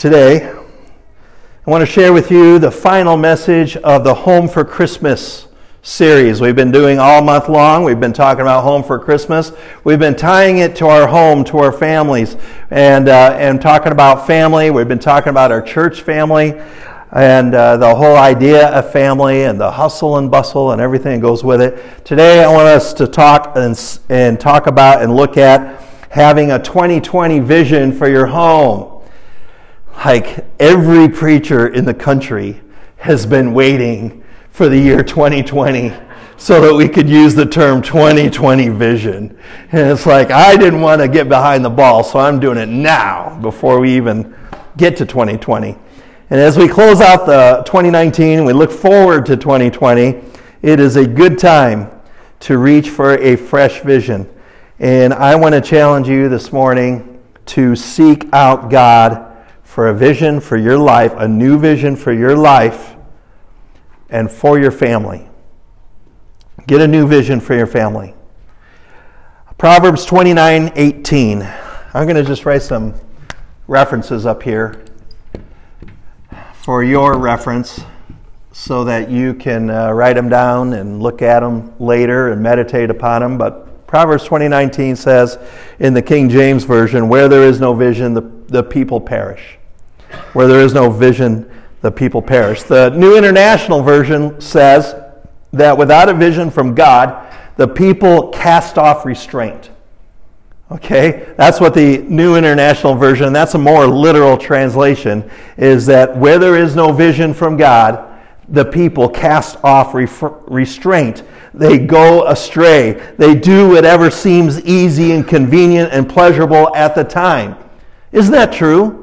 today, I want to share with you the final message of the Home for Christmas series. We've been doing all month long. We've been talking about home for Christmas. We've been tying it to our home, to our families, and, uh, and talking about family. We've been talking about our church family and uh, the whole idea of family and the hustle and bustle and everything that goes with it. Today, I want us to talk and, and talk about and look at having a 2020 vision for your home. Like every preacher in the country has been waiting for the year 2020 so that we could use the term 2020 vision. And it's like, I didn't want to get behind the ball, so I'm doing it now before we even get to 2020. And as we close out the 2019 and we look forward to 2020, it is a good time to reach for a fresh vision. And I want to challenge you this morning to seek out God for a vision for your life, a new vision for your life and for your family. Get a new vision for your family. Proverbs 29 18. I'm going to just write some references up here for your reference so that you can uh, write them down and look at them later and meditate upon them. But Proverbs 20:19 says in the King James version, "Where there is no vision, the, the people perish. Where there is no vision, the people perish." The New International Version says that without a vision from God, the people cast off restraint. Okay, that's what the New International Version, that's a more literal translation, is that where there is no vision from God, the people cast off restraint. They go astray. They do whatever seems easy and convenient and pleasurable at the time. Isn't that true?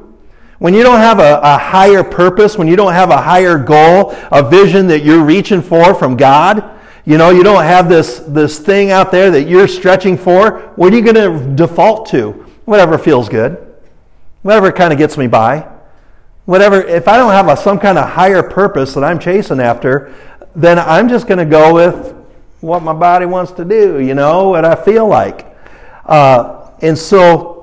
When you don't have a, a higher purpose, when you don't have a higher goal, a vision that you're reaching for from God, you know, you don't have this, this thing out there that you're stretching for. What are you going to default to? Whatever feels good. Whatever kind of gets me by. Whatever, if I don't have a, some kind of higher purpose that I'm chasing after, then I'm just going to go with what my body wants to do, you know, what I feel like. Uh, and so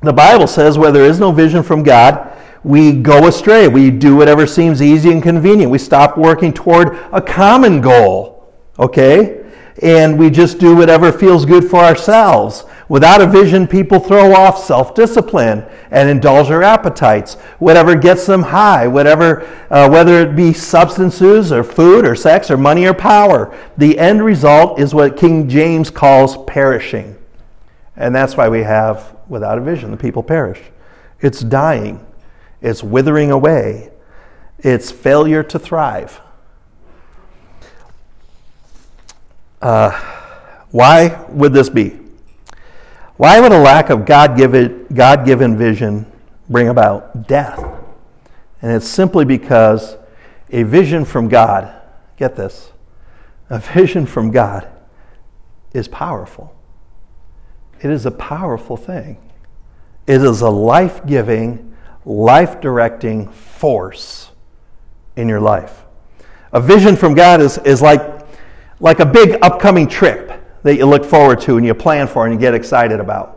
the Bible says where there is no vision from God, we go astray. We do whatever seems easy and convenient. We stop working toward a common goal okay? And we just do whatever feels good for ourselves. Without a vision, people throw off self discipline and indulge their appetites. Whatever gets them high, whatever, uh, whether it be substances or food or sex or money or power. The end result is what King James calls perishing. And that's why we have, without a vision, the people perish. It's dying, it's withering away, it's failure to thrive. Uh, why would this be? Why would a lack of God given, vision bring about death? And it's simply because a vision from God, get this, a vision from God is powerful. It is a powerful thing. It is a life giving, life directing force in your life. A vision from God is, is like like a big upcoming trip that you look forward to and you plan for and you get excited about.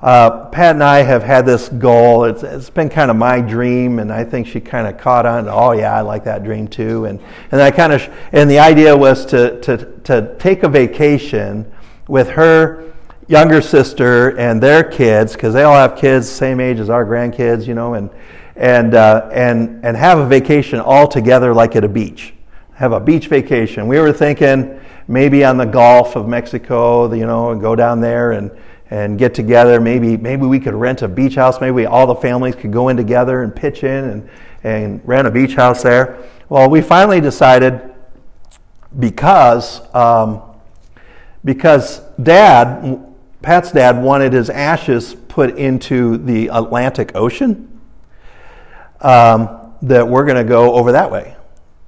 Uh, Pat and I have had this goal. It's, it's been kind of my dream, and I think she kind of caught on. To, oh yeah, I like that dream too. And and I kind of and the idea was to to to take a vacation with her younger sister and their kids because they all have kids same age as our grandkids, you know, and and uh, and and have a vacation all together like at a beach have a beach vacation. We were thinking maybe on the Gulf of Mexico, you know, and go down there and, and get together. Maybe maybe we could rent a beach house. Maybe we, all the families could go in together and pitch in and, and rent a beach house there. Well, we finally decided because um, because Dad, Pat's dad, wanted his ashes put into the Atlantic Ocean. Um, that we're going to go over that way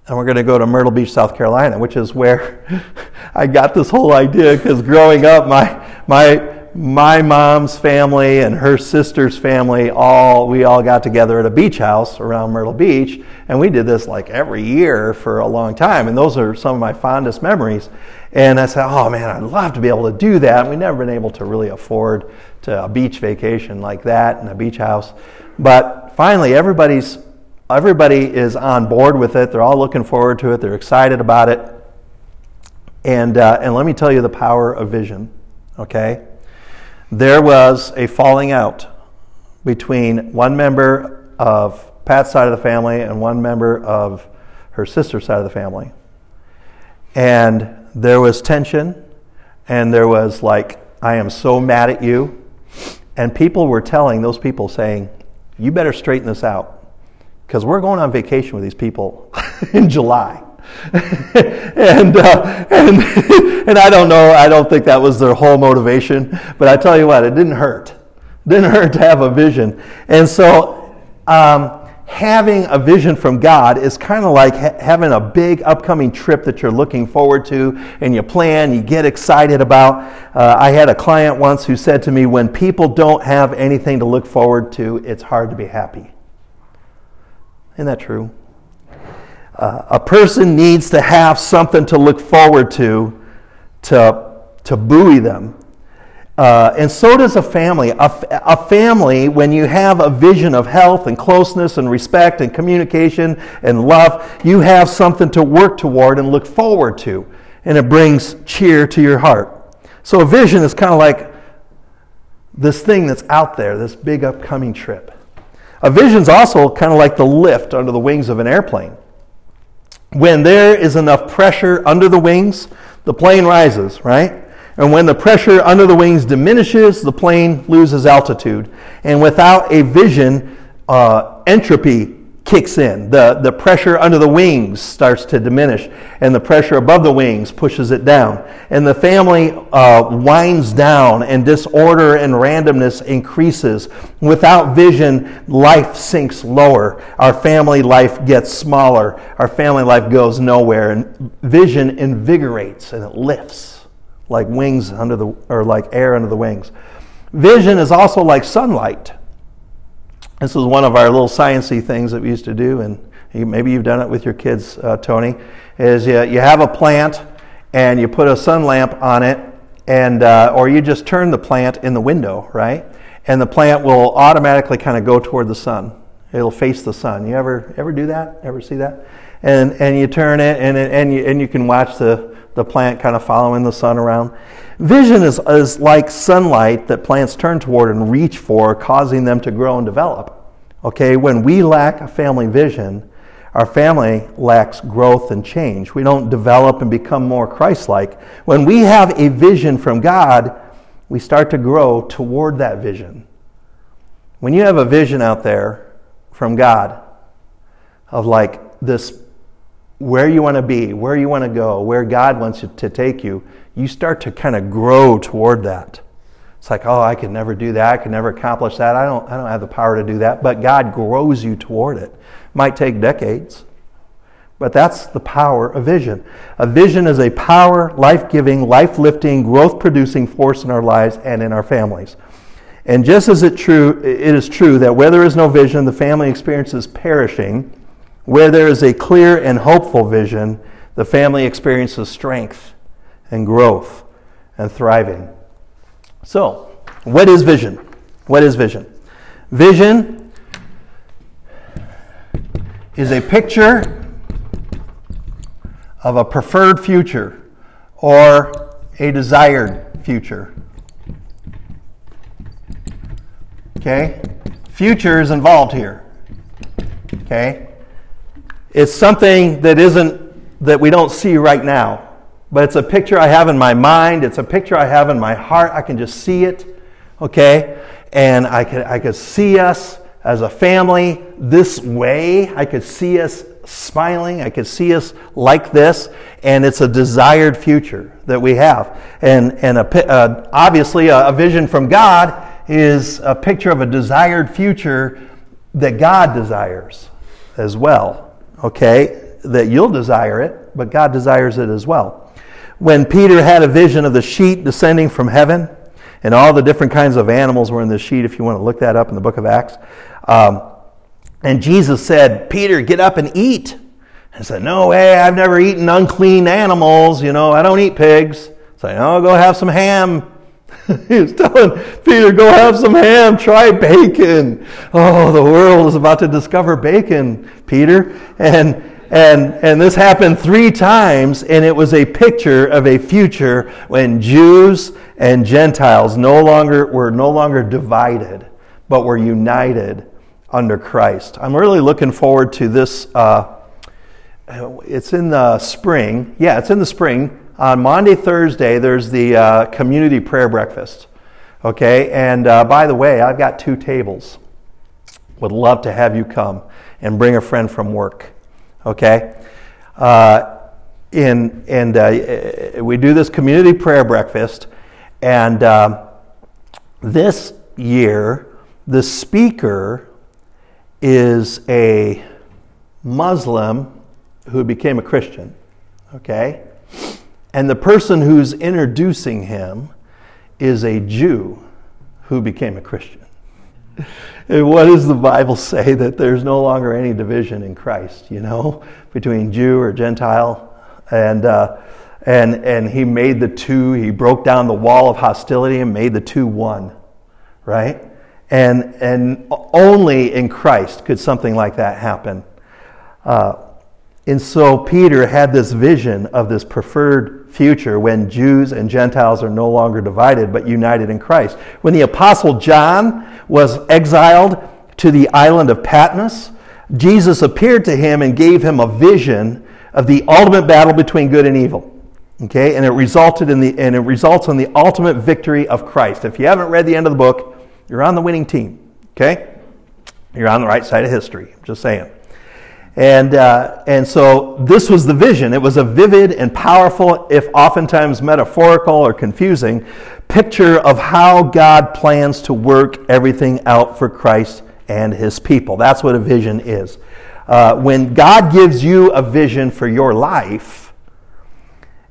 and we're going to go to Myrtle Beach, South Carolina, which is where I got this whole idea because growing up, my, my, my mom's family and her sister's family all we all got together at a beach house around Myrtle Beach and we did this like every year for a long time and those are some of my fondest memories and I said oh man I'd love to be able to do that we've never been able to really afford to a beach vacation like that in a beach house but finally, everybody's everybody is on board with it. They're all looking forward to it. They're excited about it. And uh, and let me tell you the power of vision. Okay, there was a falling out between one member of Pat's side of the family and one member of her sister's side of the family. And there was tension, and there was like, I am so mad at you. And people were telling those people, saying, You better straighten this out because we're going on vacation with these people in July. and, uh, and, and I don't know, I don't think that was their whole motivation, but I tell you what, it didn't hurt. It didn't hurt to have a vision. And so, um, having a vision from God is kind of like ha- having a big upcoming trip that you're looking forward to and you plan, you get excited about. Uh, I had a client once who said to me, When people don't have anything to look forward to, it's hard to be happy. Isn't that true? A person needs to have something to look forward to to, to buoy them uh, and so does a family. A, a, family, when you have a vision of health and closeness and respect and communication and love, you have something to work toward and look forward to. And it brings cheer to your heart. So a vision is kind of like this thing that's out there, this big upcoming trip. A vision is also kind of like the lift under the wings of an airplane. When there is enough pressure under the wings, the plane rises, right? And when the pressure under the wings diminishes, the plane loses altitude. And without a vision, uh, entropy kicks in. The, the pressure under the wings starts to diminish, and the pressure above the wings pushes it down. And the family uh, winds down, and disorder and randomness increases. Without vision, life sinks lower. Our family life gets smaller. Our family life goes nowhere. And vision invigorates and it lifts like wings under the or like air under the wings. Vision is also like sunlight. This is one of our little sciency things that we used to do, and maybe you've done it with your kids, uh, Tony. Is you, you have a plant and you put a sun lamp on it, and uh, or you just turn the plant in the window, right? And the plant will automatically kind of go toward the sun. It'll face the sun. You ever ever do that? Ever see that? And and you turn it, and and you and you can watch the the plant kind of following the sun around. Vision is, is like sunlight that plants turn toward and reach for, causing them to grow and develop. Okay, when we lack a family vision, our family lacks growth and change. We don't develop and become more Christ like. When we have a vision from God, we start to grow toward that vision. When you have a vision out there from God of like this where you want to be, where you want to go, where God wants you to take you, you start to kind of grow toward that. It's like, oh, I could never do that. I could never accomplish that. I don't, I don't have the power to do that. But God grows you toward it. Might take decades, but that's the power of vision. A vision is a power, life giving, life lifting, growth producing force in our lives and in our families. And just as it, true, it is true that where there is no vision, the family experiences perishing where there is a clear and hopeful vision, the family experiences strength and growth and thriving. So, what is vision? What is vision? Vision is a picture of a preferred future or a desired future. Okay? Future is involved here. Okay? It's something that isn't that we don't see right now, but it's a picture I have in my mind. It's a picture I have in my heart. I can just see it, okay? And I could I could see us as a family this way. I could see us smiling. I could see us like this, and it's a desired future that we have. And and a, uh, obviously a, a vision from God is a picture of a desired future that God desires as well okay, that you'll desire it, but God desires it as well. When Peter had a vision of the sheet descending from heaven, and all the different kinds of animals were in the sheet, if you want to look that up in the book of Acts. Um, and Jesus said, Peter, get up and eat. I said, No way, I've never eaten unclean animals. You know, I don't eat pigs. So, no, go have some ham. he was telling Peter, go have some ham, try bacon. Oh, the world is about to discover bacon, Peter. And, and, and this happened three times, and it was a picture of a future when Jews and Gentiles no longer, were no longer divided, but were united under Christ. I'm really looking forward to this. Uh, it's in the spring. Yeah, it's in the spring on Maundy, Thursday, there's the uh, community prayer breakfast. Okay, and uh, by the way, I've got two tables. Would love to have you come and bring a friend from work. Okay, uh, in, and uh, we do this community prayer breakfast, and uh, this year the speaker is a Muslim who became a Christian. Okay. And the person who's introducing him is a Jew who became a Christian. And what does the Bible say? That there's no longer any division in Christ, you know, between Jew or Gentile. And, uh, and, and he made the two, he broke down the wall of hostility and made the two one, right? And, and only in Christ could something like that happen. Uh, and so Peter had this vision of this preferred future when Jews and Gentiles are no longer divided but united in Christ. When the apostle John was exiled to the island of Patmos, Jesus appeared to him and gave him a vision of the ultimate battle between good and evil. Okay? And it resulted in the and it results in the ultimate victory of Christ. If you haven't read the end of the book, you're on the winning team. Okay? You're on the right side of history. Just saying. And, uh, and so this was the vision. It was a vivid and powerful, if oftentimes metaphorical or confusing, picture of how God plans to work everything out for Christ and his people. That's what a vision is. Uh, when God gives you a vision for your life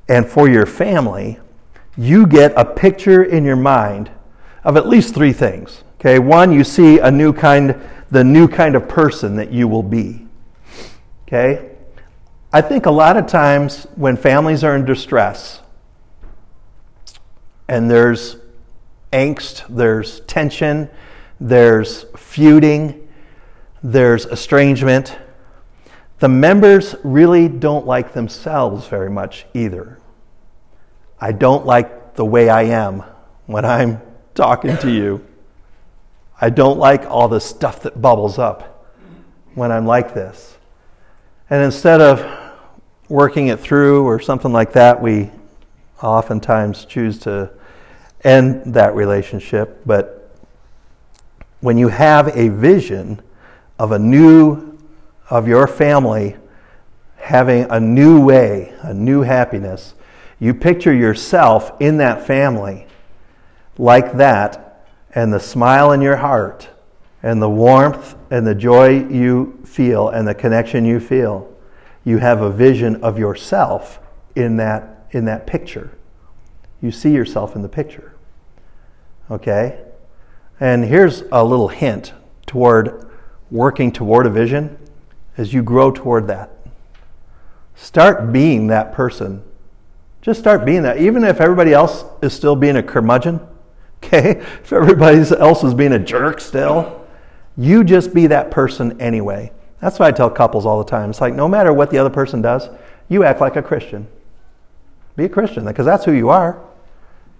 and for your family, you get a picture in your mind of at least three things. Okay, one, you see a new kind, the new kind of person that you will be. Okay? I think a lot of times when families are in distress and there's angst, there's tension, there's feuding, there's estrangement, the members really don't like themselves very much either. I don't like the way I am when I'm talking to you. I don't like all the stuff that bubbles up when I'm like this. And instead of working it through or something like that, we oftentimes choose to end that relationship. But when you have a vision of a new, of your family having a new way, a new happiness, you picture yourself in that family like that, and the smile in your heart and the warmth and the joy you feel and the connection you feel, you have a vision of yourself in that, in that picture. You see yourself in the picture. Okay? And here's a little hint toward working toward a vision as you grow toward that. Start being that person. Just start being that. Even if everybody else is still being a curmudgeon, okay? If everybody else is being a jerk still, you just be that person anyway. That's why I tell couples all the time. It's like no matter what the other person does, you act like a Christian. Be a Christian because that's who you are.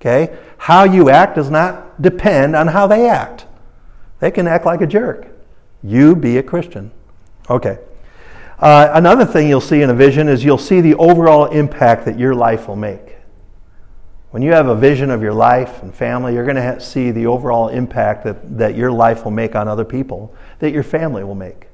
Okay? How you act does not depend on how they act. They can act like a jerk. You be a Christian. Okay. Uh, another thing you'll see in a vision is you'll see the overall impact that your life will make. When you have a vision of your life and family, you're going to see the overall impact that, that your life will make on other people, that your family will make.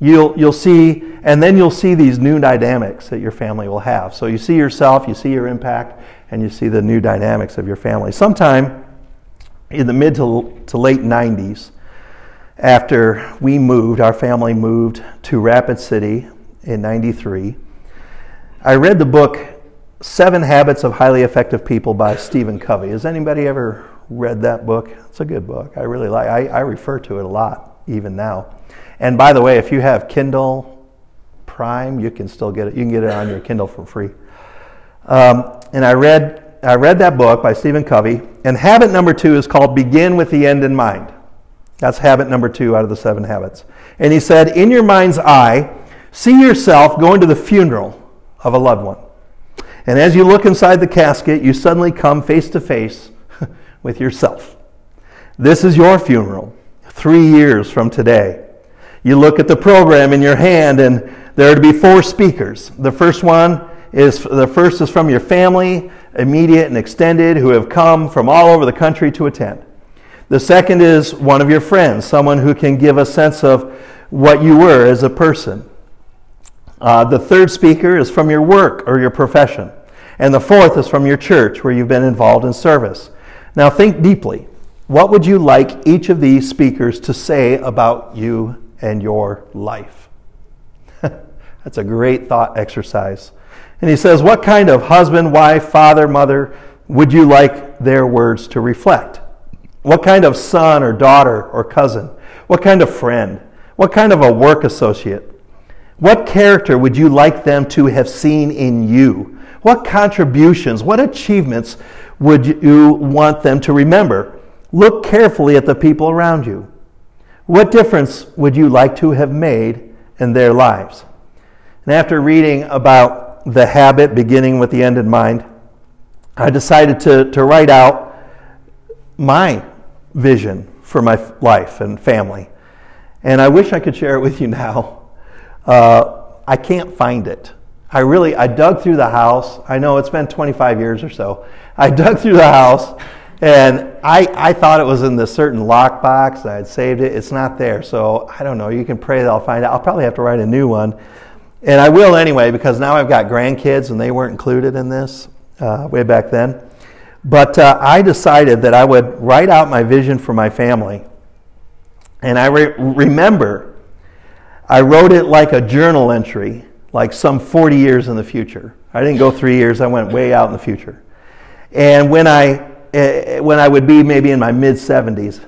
You'll, you'll see, and then you'll see these new dynamics that your family will have. So you see yourself, you see your impact, and you see the new dynamics of your family. Sometime in the mid to, to late 90s, after we moved, our family moved to Rapid City in 93, I read the book Seven Habits of Highly Effective People by Stephen Covey. Has anybody ever read that book? It's a good book. I really like I, I refer to it a lot, even now. And by the way, if you have Kindle Prime, you can still get it. You can get it on your Kindle for free. Um, and I read, I read that book by Stephen Covey, And habit number two is called begin with the end in mind. That's habit number two out of the seven habits. And he said, In your mind's eye, see yourself going to the funeral of a loved one. And as you look inside the casket, you suddenly come face to face with yourself. This is your funeral, three years from today. You look at the program in your hand, and there are to be four speakers. The first one is the first is from your family, immediate and extended, who have come from all over the country to attend. The second is one of your friends, someone who can give a sense of what you were as a person. Uh, the third speaker is from your work or your profession. And the fourth is from your church where you've been involved in service. Now think deeply. What would you like each of these speakers to say about you and your life? That's a great thought exercise. And he says, What kind of husband, wife, father, mother would you like their words to reflect? What kind of son or daughter or cousin? What kind of friend? What kind of a work associate? What character would you like them to have seen in you? What contributions, what achievements would you want them to remember? Look carefully at the people around you. What difference would you like to have made in their lives? And after reading about the habit beginning with the end in mind, I decided to, to write out my vision for my life and family. And I wish I could share it with you now. Uh, I can't find it. I really, I dug through the house. I know it's been 25 years or so. I dug through the house and I, I thought it was in this certain lockbox. I had saved it. It's not there. So I don't know. You can pray that I'll find it. I'll probably have to write a new one. And I will anyway because now I've got grandkids and they weren't included in this uh, way back then. But uh, I decided that I would write out my vision for my family. And I re- remember I wrote it like a journal entry, like some 40 years in the future. I didn't go three years, I went way out in the future. And when I, uh, when I would be maybe in my mid 70s,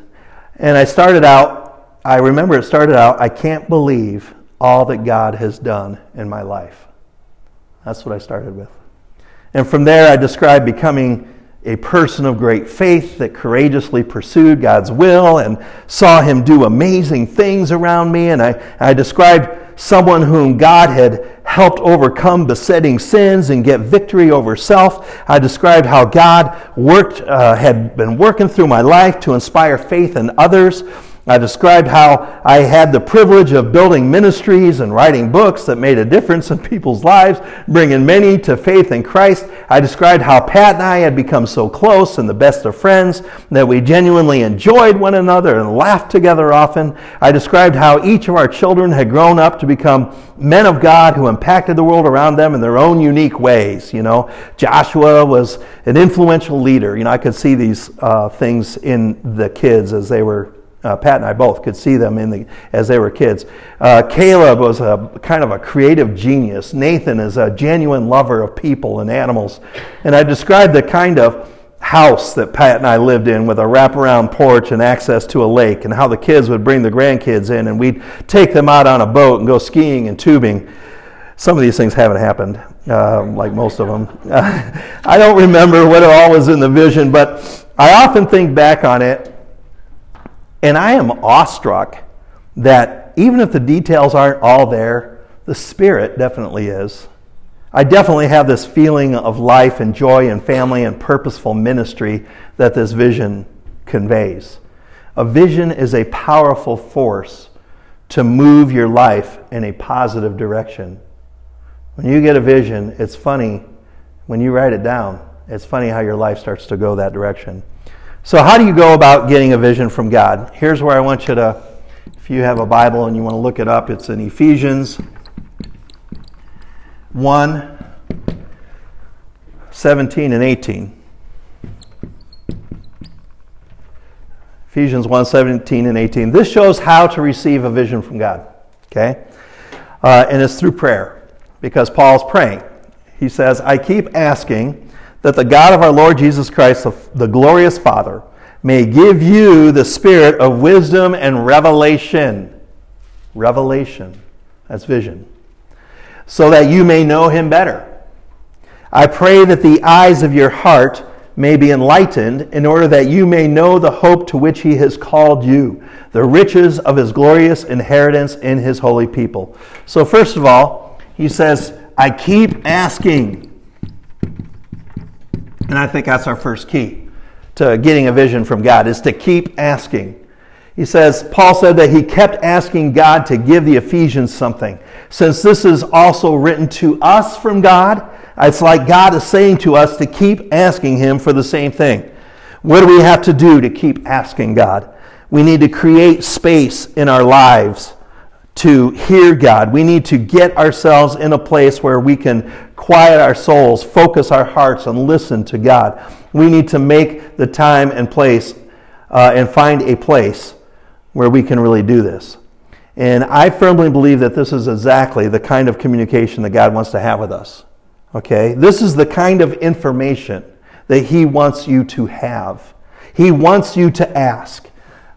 and I started out, I remember it started out, I can't believe all that God has done in my life. That's what I started with. And from there, I described becoming a person of great faith that courageously pursued God's will and saw him do amazing things around me. And I, I described someone whom God had helped overcome besetting sins and get victory over self. I described how God worked, uh, had been working through my life to inspire faith in others. I described how I had the privilege of building ministries and writing books that made a difference in people's lives, bringing many to faith in Christ. I described how Pat and I had become so close and the best of friends that we genuinely enjoyed one another and laughed together often. I described how each of our children had grown up to become men of God who impacted the world around them in their own unique ways. You know, Joshua was an influential leader. You know, I could see these uh, things in the kids as they were uh, Pat and I both could see them in the, as they were kids. Uh, Caleb was a kind of a creative genius. Nathan is a genuine lover of people and animals. And I described the kind of house that Pat and I lived in with a wraparound porch and access to a lake, and how the kids would bring the grandkids in, and we'd take them out on a boat and go skiing and tubing. Some of these things haven't happened, uh, like most of them. I don't remember what it all was in the vision, but I often think back on it and I am awestruck that even if the details aren't all there, the Spirit definitely is. I definitely have this feeling of life and joy and family and purposeful ministry that this vision conveys. A vision is a powerful force to move your life in a positive direction. When you get a vision, it's funny when you write it down, it's funny how your life starts to go that direction. So, how do you go about getting a vision from God? Here's where I want you to, if you have a Bible and you want to look it up, it's in Ephesians 1 17 and 18. Ephesians 1 17 and 18. This shows how to receive a vision from God. Okay? Uh, and it's through prayer because Paul's praying. He says, I keep asking that the God of our Lord Jesus Christ, the glorious Father, may give you the spirit of wisdom and revelation. Revelation. That's vision. So that you may know him better. I pray that the eyes of your heart may be enlightened, in order that you may know the hope to which he has called you, the riches of his glorious inheritance in his holy people. So, first of all, he says, I keep asking. And I think that's our first key to getting a vision from God, is to keep asking. He says, Paul said that he kept asking God to give the Ephesians something. Since this is also written to us from God, it's like God is saying to us to keep asking Him for the same thing. What do we have to do to keep asking God? We need to create space in our lives to hear God. We need to get ourselves in a place where we can quiet our souls, focus our hearts, and listen to God. We need to make the time and place uh, and find a place where we can really do this. And I firmly believe that this is exactly the kind of communication that God wants to have with us. Okay? This is the kind of information that He wants you to have. He wants you to ask.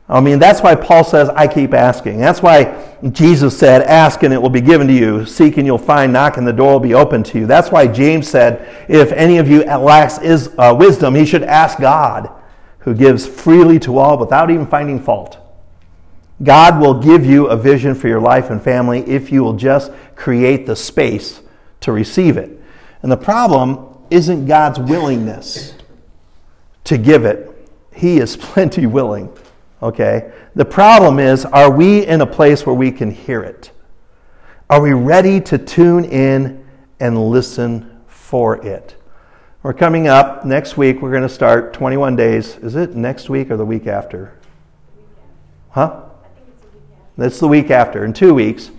I mean, that's why Paul says, I keep asking. That's why Jesus said, Ask and it will be given to you. Seek and you'll find. Knock and the door will be open to you. That's why James said, If any of you lacks is, uh, wisdom, he should ask God, who gives freely to all without even finding fault. God will give you a vision for your life and family if you will just create the space to receive it. And the problem isn't God's willingness to give it, He is plenty willing. Okay? The problem is are we in a place where we can hear it? Are we ready to tune in and listen for it? We're coming up next week. We're going to start 21 days. Is it next week or the week after? Huh? That's the week after. In two weeks,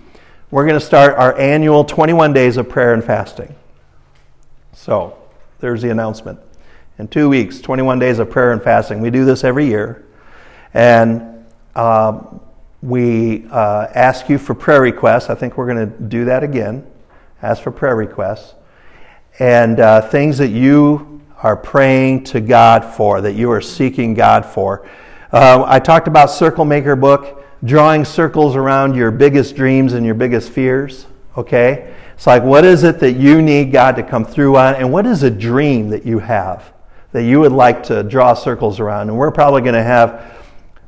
we're going to start our annual 21 days of prayer and fasting. So, there's the announcement. In two weeks, 21 days of prayer and fasting. We do this every year. And um, we uh, ask you for prayer requests. I think we're going to do that again. Ask for prayer requests. And uh, things that you are praying to God for, that you are seeking God for. Uh, I talked about Circle Maker book, drawing circles around your biggest dreams and your biggest fears. Okay? It's like, what is it that you need God to come through on? And what is a dream that you have that you would like to draw circles around? And we're probably going to have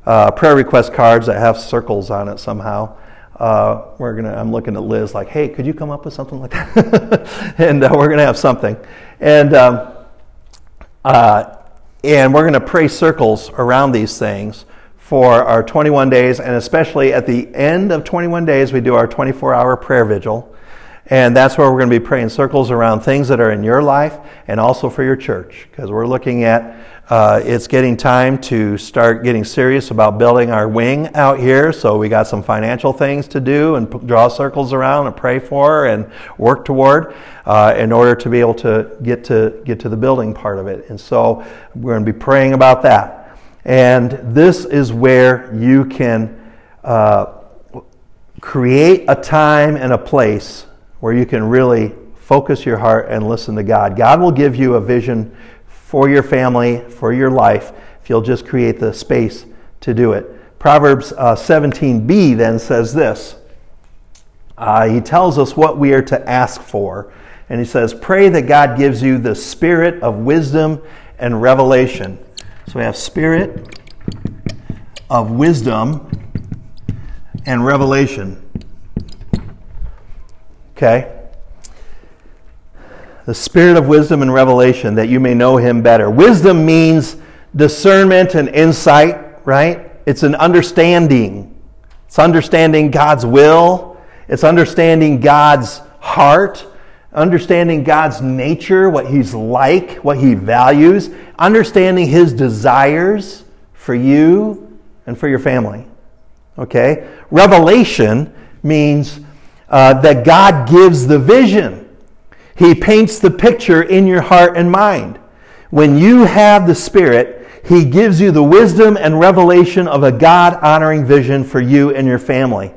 uh, prayer request cards that have circles on it somehow. Uh, we're gonna. I'm looking at Liz like, hey, could you come up with something like that? and uh, we're gonna have something, and um, uh, and we're gonna pray circles around these things for our 21 days, and especially at the end of 21 days, we do our 24-hour prayer vigil. And that's where we're going to be praying circles around things that are in your life and also for your church, because we're looking at uh, it's getting time to start getting serious about building our wing out here. So we got some financial things to do and p- draw circles around and pray for and work toward uh, in order to be able to get to get to the building part of it. And so we're going to be praying about that. And this is where you can uh, create a time and a place where you can really focus your heart and listen to God. God will give you a vision for your family, for your life, if you'll just create the space to do it. Proverbs uh, 17b then says this. Uh, he tells us what we are to ask for. And he says, Pray that God gives you the spirit of wisdom and revelation. So we have spirit of wisdom and revelation. Okay? the spirit of wisdom and revelation, that you may know him better. Wisdom means discernment and insight, right? It's an understanding. It's understanding God's will, it's understanding God's heart, understanding God's nature, what he's like, what he values, understanding his desires for you and for your family. Okay? Revelation means uh, that God gives the vision. He paints the picture in your heart and mind. When you have the Spirit, He gives you the wisdom and revelation of a God honoring vision for you and your family.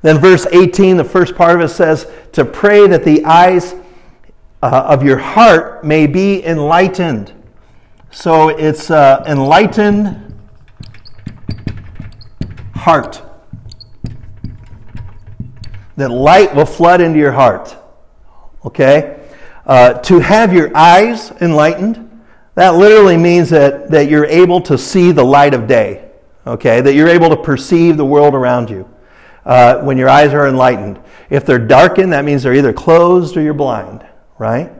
Then, verse 18, the first part of it says, To pray that the eyes uh, of your heart may be enlightened. So it's uh, enlightened heart. That light will flood into your heart. Okay? Uh, to have your eyes enlightened, That literally means that, that you're able to see the light of day, okay? That you're able to perceive the world around you uh, when your eyes are enlightened. If they're darkened, that means they're either closed or you're blind, right?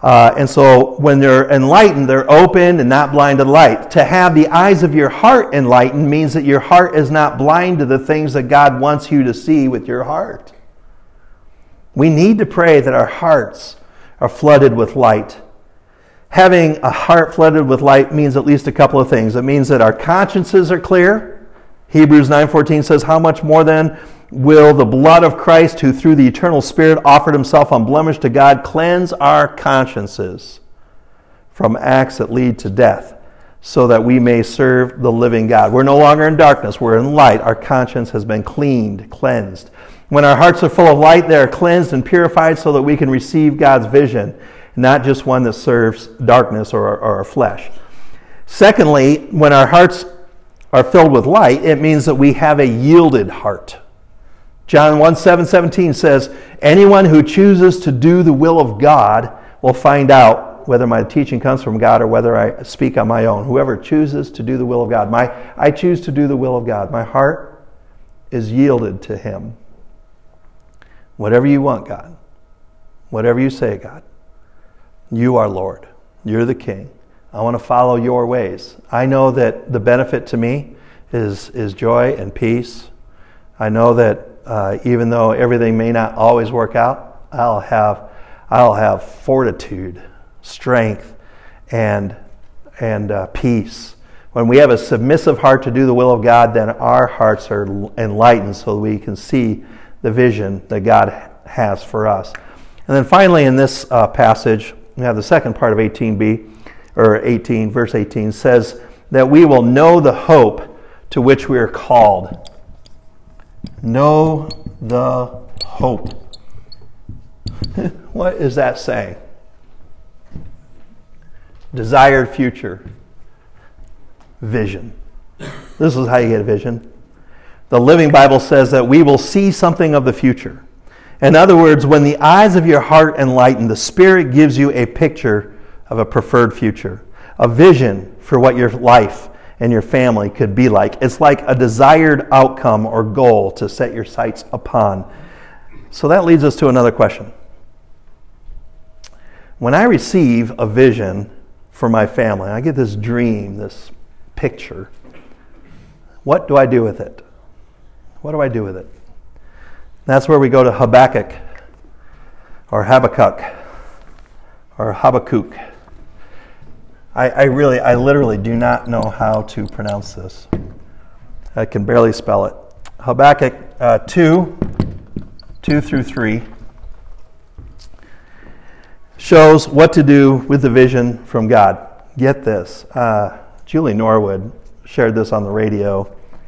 Uh, and so when they're enlightened, they're open and not blind to light. To have the eyes of your heart enlightened means that your heart is not blind to the things that God wants you to see with your heart. We need to pray that our hearts are flooded with light. Having a heart flooded with light means at least a couple of things. It means that our consciences are clear. Hebrews 9:14 says, "How much more then will the blood of Christ, who through the eternal Spirit offered himself unblemished to God, cleanse our consciences from acts that lead to death, so that we may serve the living God. We're no longer in darkness, we're in light. Our conscience has been cleaned, cleansed. When our hearts are full of light, they are cleansed and purified so that we can receive God's vision, not just one that serves darkness or, or our flesh. Secondly, when our hearts are filled with light, it means that we have a yielded heart. John 1 7 17 says, Anyone who chooses to do the will of God will find out whether my teaching comes from God or whether I speak on my own. Whoever chooses to do the will of God. My, I choose to do the will of God. My heart is yielded to Him. Whatever you want, God. Whatever you say, God. You are Lord. You're the King. I want to follow your ways. I know that the benefit to me is, is joy and peace. I know that uh, even though everything may not always work out, I'll have, I'll have fortitude, strength, and, and uh, peace. When we have a submissive heart to do the will of God, then our hearts are enlightened so we can see the vision that God has for us. And then finally, in this uh, passage, we have the second part of 18b, or 18, verse 18, says that we will know the hope to which we are called. Know the hope. what is that saying? Desired future. Vision. This is how you get a vision. The Living Bible says that we will see something of the future. In other words, when the eyes of your heart enlighten, the Spirit gives you a picture of a preferred future, a vision for what your life and your family could be like. It's like a desired outcome or goal to set your sights upon. So that leads us to another question. When I receive a vision for my family, I get this dream, this picture, what do I do with it? What do I do with it? That's where we go to Habakkuk or Habakkuk or Habakkuk. I, I really, I literally do not know how to pronounce this. I can barely spell it. Habakkuk uh, 2, 2 through 3 shows what to do with the vision from God. Get this. Uh, Julie Norwood shared this on the radio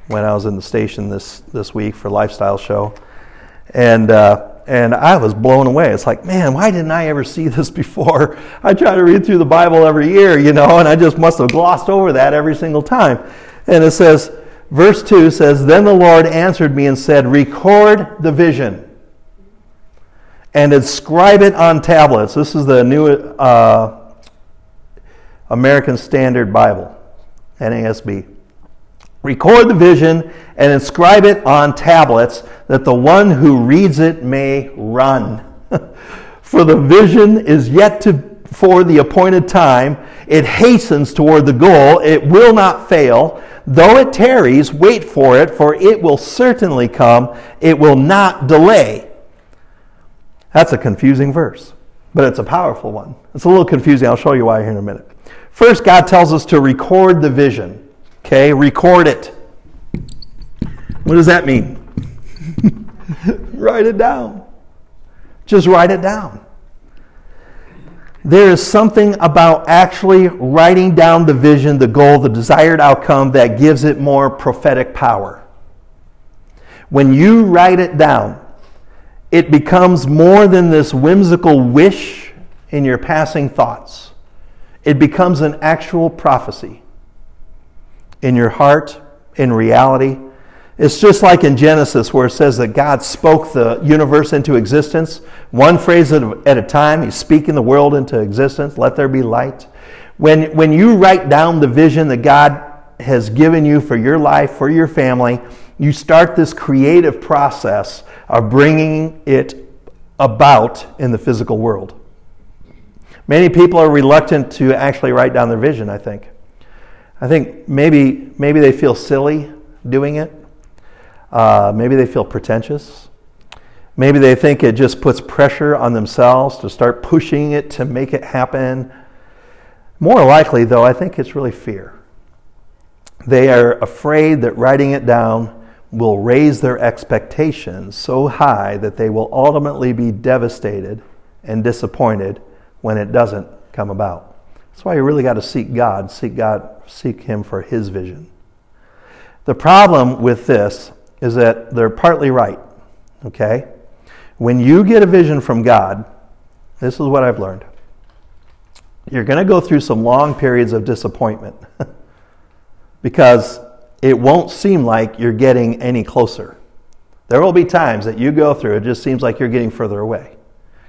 when I was in the station this, this week for Lifestyle Show. And uh, and I was blown away. It's like, man, why didn't I ever see this before? I try to read through the Bible every year, you know, and I just must have glossed over that every single time. And it says, verse 2 says, Then the Lord answered me and said, Record the vision and inscribe it on tablets. This is the new uh, American Standard Bible, NASB. Record the vision and inscribe it on tablets that the one who reads it may run. for the vision is yet to for the appointed time. It hastens toward the goal. It will not fail. Though it tarries, wait for it, for it will certainly come. It will not delay. That's a confusing verse, but it's a powerful one. It's a little confusing. I'll show you why here in a minute. First, God tells us to record the vision. Okay, record it. What does that mean? write it down. Just write it down. There is something about actually writing down the vision, the goal, the desired outcome that gives it more prophetic power. When you write it down, it becomes more than this whimsical wish in your passing thoughts. It becomes an actual prophecy in your heart, in reality. It's just like in Genesis, where it says that God spoke the universe into existence, one phrase at a time. He's speaking the world into existence. Let there be light. When, when you write down the vision that God has given you for your life, for your family, you start this creative process of bringing it about in the physical world. Many people are reluctant to actually write down their vision, I think. I think maybe, maybe they feel silly doing it. Uh, maybe they feel pretentious. Maybe they think it just puts pressure on themselves to start pushing it to make it happen. More likely, though, I think it's really fear. They are afraid that writing it down will raise their expectations so high that they will ultimately be devastated and disappointed when it doesn't come about. That's why you really got to seek God, seek God, seek Him for His vision. The problem with this is that they're partly right, okay? When you get a vision from God, this is what I've learned. You're going to go through some long periods of disappointment because it won't seem like you're getting any closer. There will be times that you go through, it just seems like you're getting further away.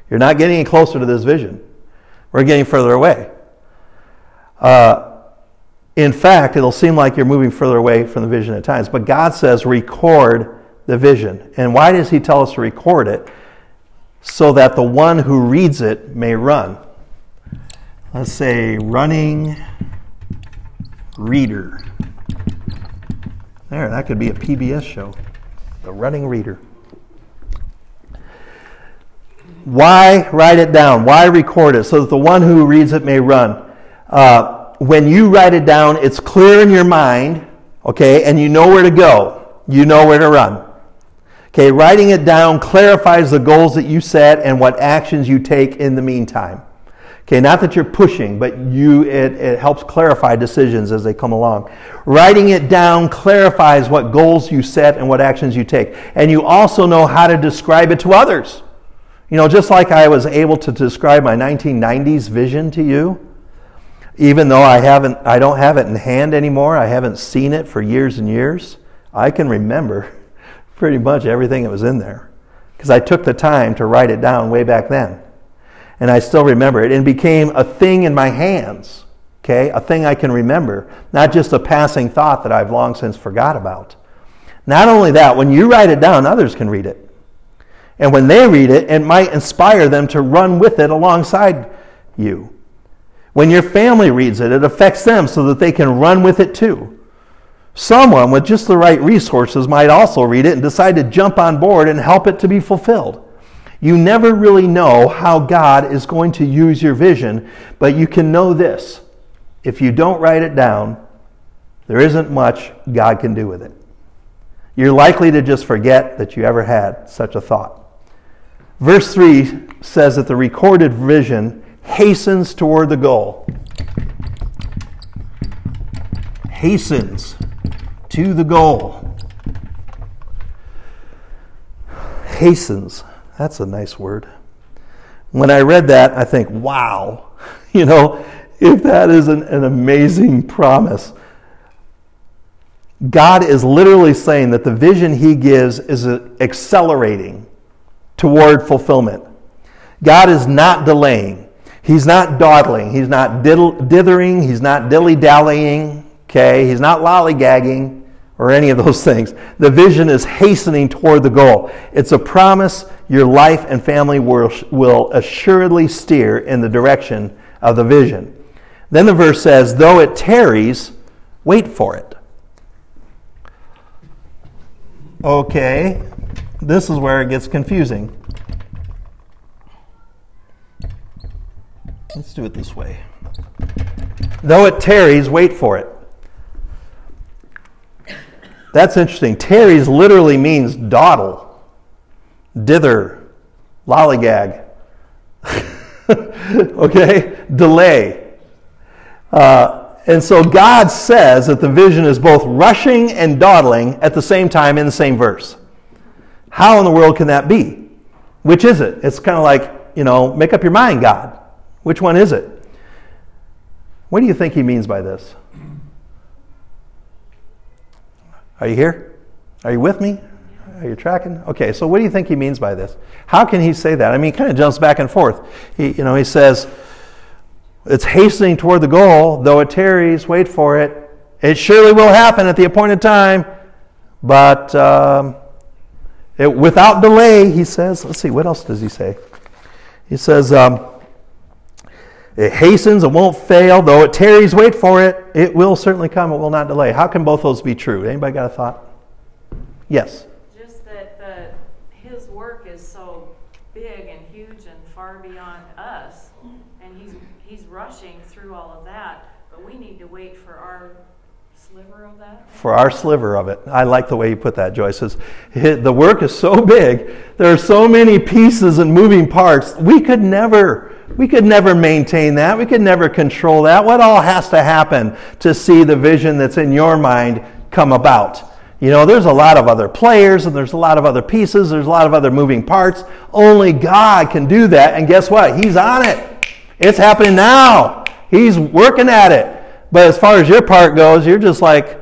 You're not getting any closer to this vision. We're getting further away. Uh, in fact, it'll seem like you're moving further away from the vision at times. But God says, record the vision. And why does He tell us to record it? So that the one who reads it may run. Let's say, running reader. There, that could be a PBS show. The running reader. Why write it down? Why record it? So that the one who reads it may run. Uh, when you write it down, it's clear in your mind, okay, and you know where to go. You know where to run. Okay, writing it down clarifies the goals that you set and what actions you take in the meantime. Okay, not that you're pushing, but you it, it helps clarify decisions as they come along. Writing it down clarifies what goals you set and what actions you take. And you also know how to describe it to others. You know, just like I was able to describe my 1990s vision to you, even though I haven't I don't have it in hand anymore, I haven't seen it for years and years, I can remember pretty much everything that was in there because I took the time to write it down way back then and I still remember it. It became a thing in my hands, okay? A thing I can remember, not just a passing thought that I've long since forgot about. Not only that, when you write it down, others can read it. And when they read it, it might inspire them to run with it alongside you. When your family reads it, it affects them so that they can run with it too. Someone with just the right resources might also read it and decide to jump on board and help it to be fulfilled. You never really know how God is going to use your vision, but you can know this. If you don't write it down, there isn't much God can do with it. You're likely to just forget that you ever had such a thought. Verse 3 says that the recorded vision hastens toward the goal. Hastens to the goal. Hastens. That's a nice word. When I read that, I think, wow, you know, if that isn't an amazing promise. God is literally saying that the vision he gives is accelerating toward fulfillment. God is not delaying. He's not dawdling. He's not dithering. He's not dilly dallying. Okay? He's not lollygagging or any of those things. The vision is hastening toward the goal. It's a promise your life and family will, will assuredly steer in the direction of the vision. Then the verse says, though it tarries, wait for it. Okay, this is where it gets confusing. Let's do it this way. Though it tarries, wait for it. That's interesting. Tarries literally means dawdle dither, lollygag, okay, delay. Uh, and so God says that the vision is both rushing and dawdling at the same time in the same verse. How in the world can that be? Which is it? It's kind of like, you know, make up your mind, God. Which one is it? What do you think he means by this? Are you here? Are you with me? Are you tracking? Okay, so what do you think he means by this? How can he say that? I mean, he kind of jumps back and forth. He, you know, he says, It's hastening toward the goal, though it tarries, wait for it. It surely will happen at the appointed time, but um, it, without delay, he says. Let's see, what else does he say? He says, um, it hastens, it won't fail, though it tarries, wait for it. It will certainly come, it will not delay. How can both those be true? Anybody got a thought? Yes. Just that the, his work is so big and huge and far beyond us, and he's he's rushing through all of that, but we need to wait for our sliver of that. For our sliver of it. I like the way you put that, Joyce. Says, the work is so big, there are so many pieces and moving parts. We could never we could never maintain that. We could never control that. What all has to happen to see the vision that's in your mind come about? You know, there's a lot of other players and there's a lot of other pieces, there's a lot of other moving parts. Only God can do that. And guess what? He's on it. It's happening now. He's working at it. But as far as your part goes, you're just like,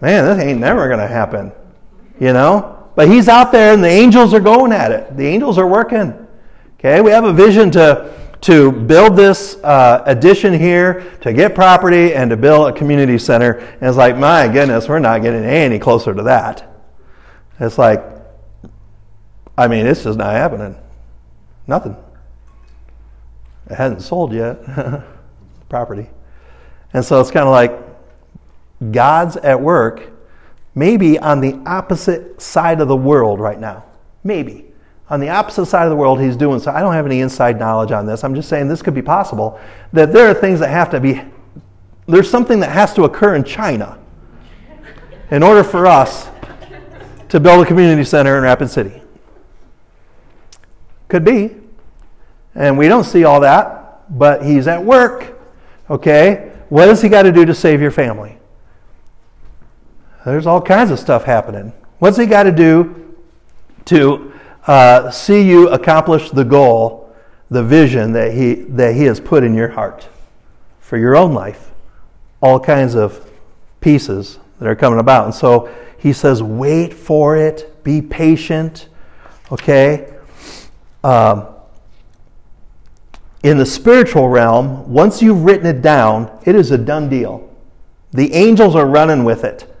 man, this ain't never going to happen. You know? But He's out there and the angels are going at it. The angels are working. Okay? We have a vision to to build this uh, addition here, to get property, and to build a community center. And it's like, my goodness, we're not getting any closer to that. It's like, I mean, it's just not happening. Nothing. It hasn't sold yet, property. And so it's kind of like God's at work, maybe on the opposite side of the world right now. Maybe on the opposite side of the world he's doing so i don't have any inside knowledge on this. I'm just saying this could be possible that there are things that have to be there's something that has to occur in china in order for us to build a community center in rapid city. Could be. And we don't see all that but he's at work okay? What does he got to do to save your family? There's all kinds of stuff happening. What's he got to do to uh, see you accomplish the goal, the vision that he, that he has put in your heart for your own life. All kinds of pieces that are coming about. And so he says, wait for it, be patient, okay? Um, in the spiritual realm, once you've written it down, it is a done deal. The angels are running with it,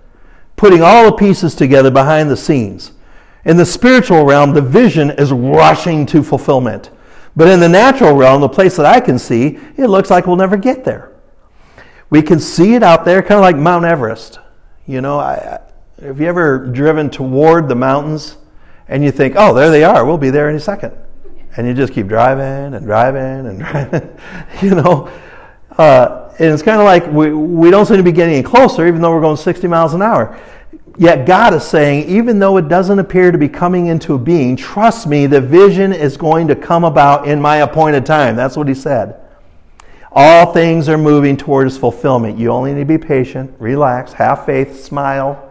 putting all the pieces together behind the scenes. In the spiritual realm, the vision is rushing to fulfillment. But in the natural realm, the place that I can see, it looks like we'll never get there. We can see it out there, kind of like Mount Everest. You know, I, have you ever driven toward the mountains and you think, oh, there they are, we'll be there in a second. And you just keep driving and driving and driving, you know. Uh, and it's kind of like we, we don't seem to be getting any closer, even though we're going 60 miles an hour. Yet God is saying, even though it doesn't appear to be coming into being, trust me, the vision is going to come about in my appointed time. That's what he said. All things are moving towards fulfillment. You only need to be patient, relax, have faith, smile.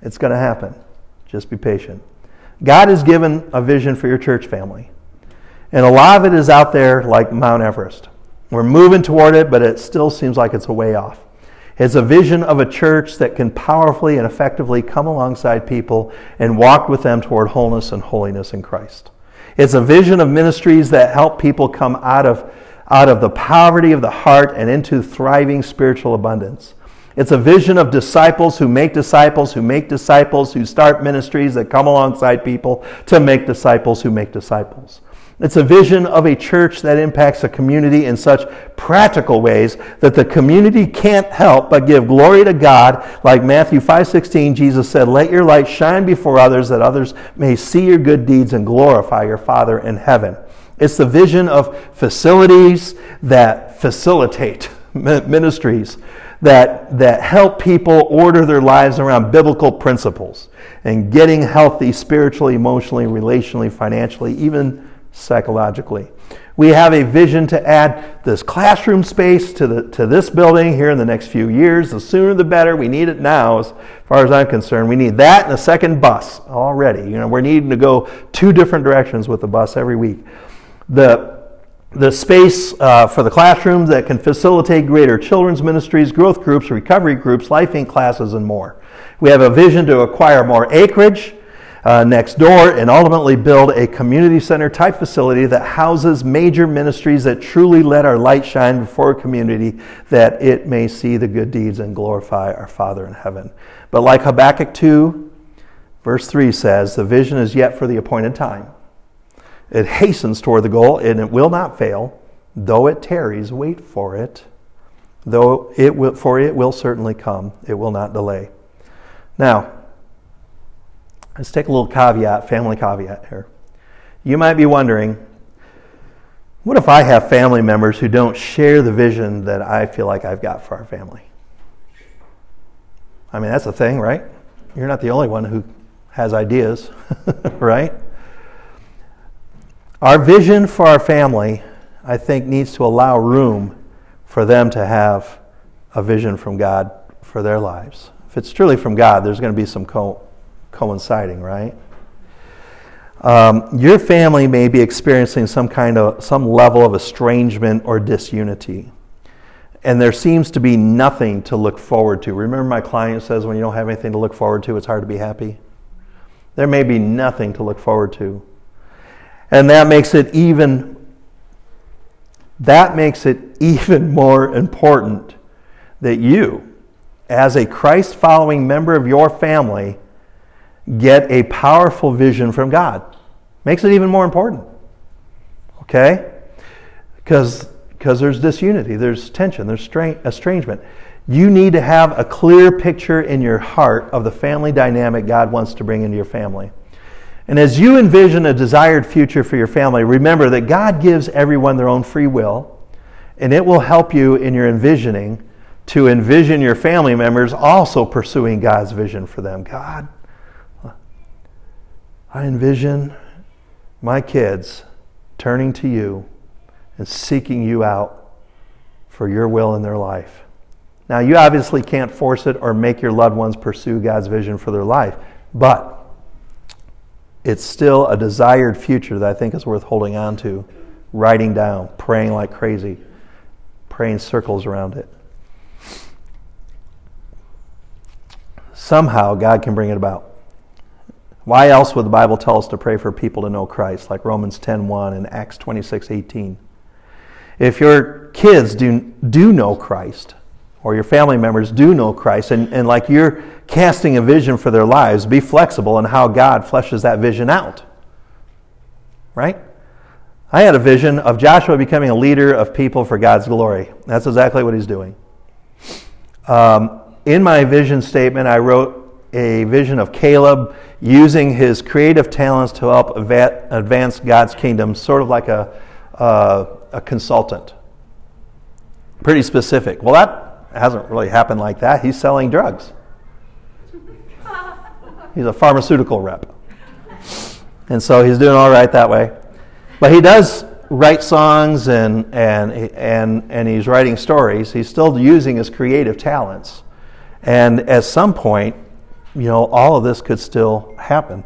It's going to happen. Just be patient. God has given a vision for your church family. And a lot of it is out there like Mount Everest. We're moving toward it, but it still seems like it's a way off. It's a vision of a church that can powerfully and effectively come alongside people and walk with them toward wholeness and holiness in Christ. It's a vision of ministries that help people come out of, out of the poverty of the heart and into thriving spiritual abundance. It's a vision of disciples who make disciples, who make disciples, who start ministries that come alongside people to make disciples who make disciples. It's a vision of a church that impacts a community in such practical ways that the community can't help but give glory to God. Like Matthew 5:16, Jesus said, "Let your light shine before others that others may see your good deeds and glorify your Father in heaven." It's the vision of facilities that facilitate ministries that, that help people order their lives around biblical principles and getting healthy spiritually, emotionally, relationally, financially, even psychologically. We have a vision to add this classroom space to, the, to this building here in the next few years. The sooner the better. We need it now, as far as I'm concerned. We need that and a second bus already. You know, we're needing to go two different directions with the bus every week. The, the space uh, for the classrooms that can facilitate greater children's ministries, growth groups, recovery groups, life in classes, and more. We have a vision to acquire more acreage uh, next door and ultimately build a community center type facility that houses major ministries that truly let our light shine before a community that it may see the good deeds and glorify our Father in heaven. But like Habakkuk 2, verse 3 says, the vision is yet for the appointed time. It hastens toward the goal and it will not fail. Though it tarries, wait for it. Though it will, for it will certainly come. It will not delay. Now, let's take a little caveat, family caveat here. You might be wondering, what if I have family members who don't share the vision that I feel like I've got for our family? I mean, that's a thing, right? You're not the only one who has ideas, right? Our vision for our family, I think, needs to allow room for them to have a vision from God for their lives. If it's truly from God, there's going to be some co- coinciding, right? Um, your family may be experiencing some kind of some level of estrangement or disunity. And there seems to be nothing to look forward to. Remember my client says when you don't have anything to look forward to it's hard to be happy? There may be nothing to look forward to. And that makes it even that makes it even more important that you, as a Christ following member of your family, get a powerful vision from God. Makes it even more important. Okay? Because there's disunity, there's tension, there's estrangement. You need to have a clear picture in your heart of the family dynamic God wants to bring into your family. And as you envision a desired future for your family, remember that God gives everyone their own free will, and it will help you in your envisioning to envision your family members also pursuing God's vision for them. God, I envision my kids turning to you and seeking you out for your will in their life. Now, you obviously can't force it or make your loved ones pursue God's vision for their life, but it's still a desired future that I think is worth holding on to, writing down, praying like crazy, praying circles around it. Somehow God can bring it about. Why else would the Bible tell us to pray for people to know Christ, like Romans 10:1 and Acts 26:18? If your kids do, do know Christ, or your family members do know Christ, and, and like you're casting a vision for their lives, be flexible in how God fleshes that vision out. Right? I had a vision of Joshua becoming a leader of people for God's glory. That's exactly what he's doing. Um, in my vision statement, I wrote a vision of Caleb using his creative talents to help advance God's kingdom, sort of like a, uh, a consultant. Pretty specific. Well, that hasn't really happened like that. He's selling drugs. He's a pharmaceutical rep. And so he's doing all right that way. But he does write songs and, and, and, and he's writing stories. He's still using his creative talents. And at some point, you know, all of this could still happen.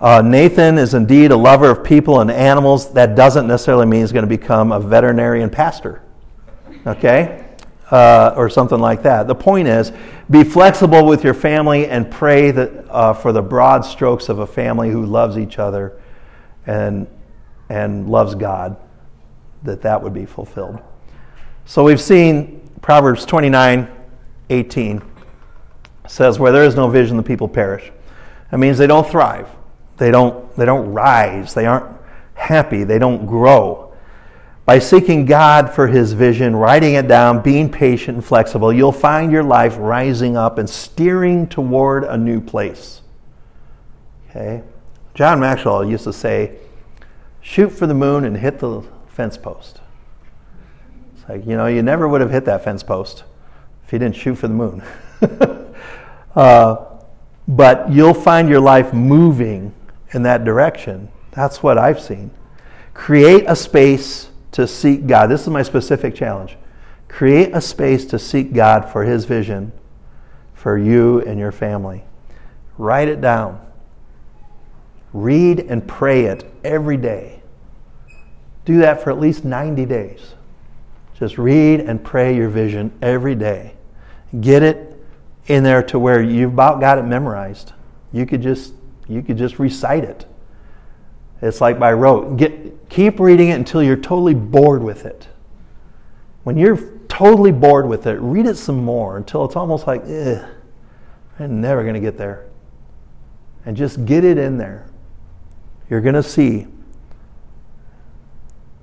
Uh, Nathan is indeed a lover of people and animals. That doesn't necessarily mean he's going to become a veterinarian pastor. Okay? uh, or something like that. The point is, be flexible with your family and pray that, uh, for the broad strokes of a family who loves each other and, and loves God, that that would be fulfilled. So we've seen Proverbs 29 18 says, Where there is no vision, the people perish. That means they don't thrive, they don't, they don't rise, they aren't happy, they don't grow. By seeking God for his vision, writing it down, being patient and flexible, you'll find your life rising up and steering toward a new place. Okay? John Maxwell used to say, shoot for the moon and hit the fence post. It's like, you know, you never would have hit that fence post if you didn't shoot for the moon. uh, but you'll find your life moving in that direction. That's what I've seen. Create a space to seek God. This is my specific challenge. Create a space to seek God for His vision for you and your family. Write it down. Read and pray it every day. Do that for at least 90 days. Just read and pray your vision every day. Get it in there to where you've about got it memorized. You could just You could just recite it. It's like by rote. Get, keep reading it until you're totally bored with it. When you're totally bored with it, read it some more until it's almost like, I'm never going to get there. And just get it in there. You're going to see.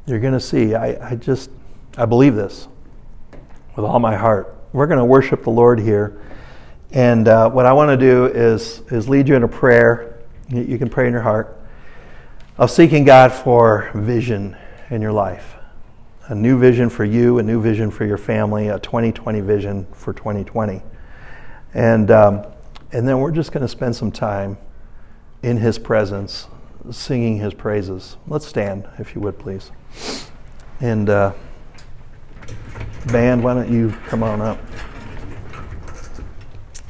You're going to see. I, I just, I believe this with all my heart. We're going to worship the Lord here. And uh, what I want to do is, is lead you in a prayer. You, can pray in your heart of seeking God for vision in your life. A new vision for you, a new vision for your family, a 2020 vision for 2020. And, um, and then we're just going to spend some time in His presence, singing His praises. Let's stand, if you would, please. And uh, band, why don't you come on up?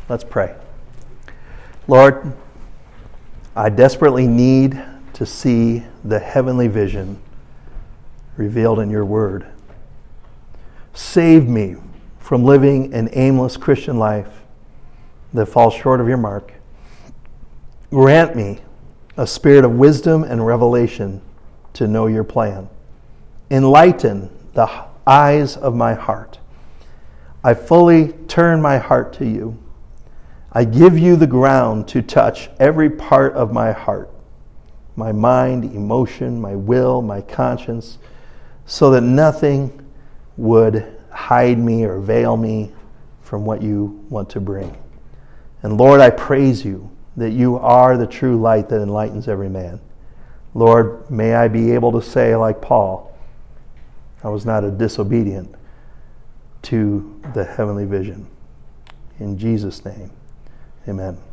Let's pray. Lord, I desperately need to see the heavenly vision revealed in your word. Save me from living an aimless Christian life that falls short of your mark. Grant me a spirit of wisdom and revelation to know your plan. Enlighten the eyes of my heart. I fully turn my heart to you. I give you the ground to touch every part of my heart my mind, emotion, my will, my conscience, so that nothing would hide me or veil me from what you want to bring. And Lord, I praise you that you are the true light that enlightens every man. Lord, may I be able to say, like Paul, I was not a disobedient to the heavenly vision. In Jesus' name, amen.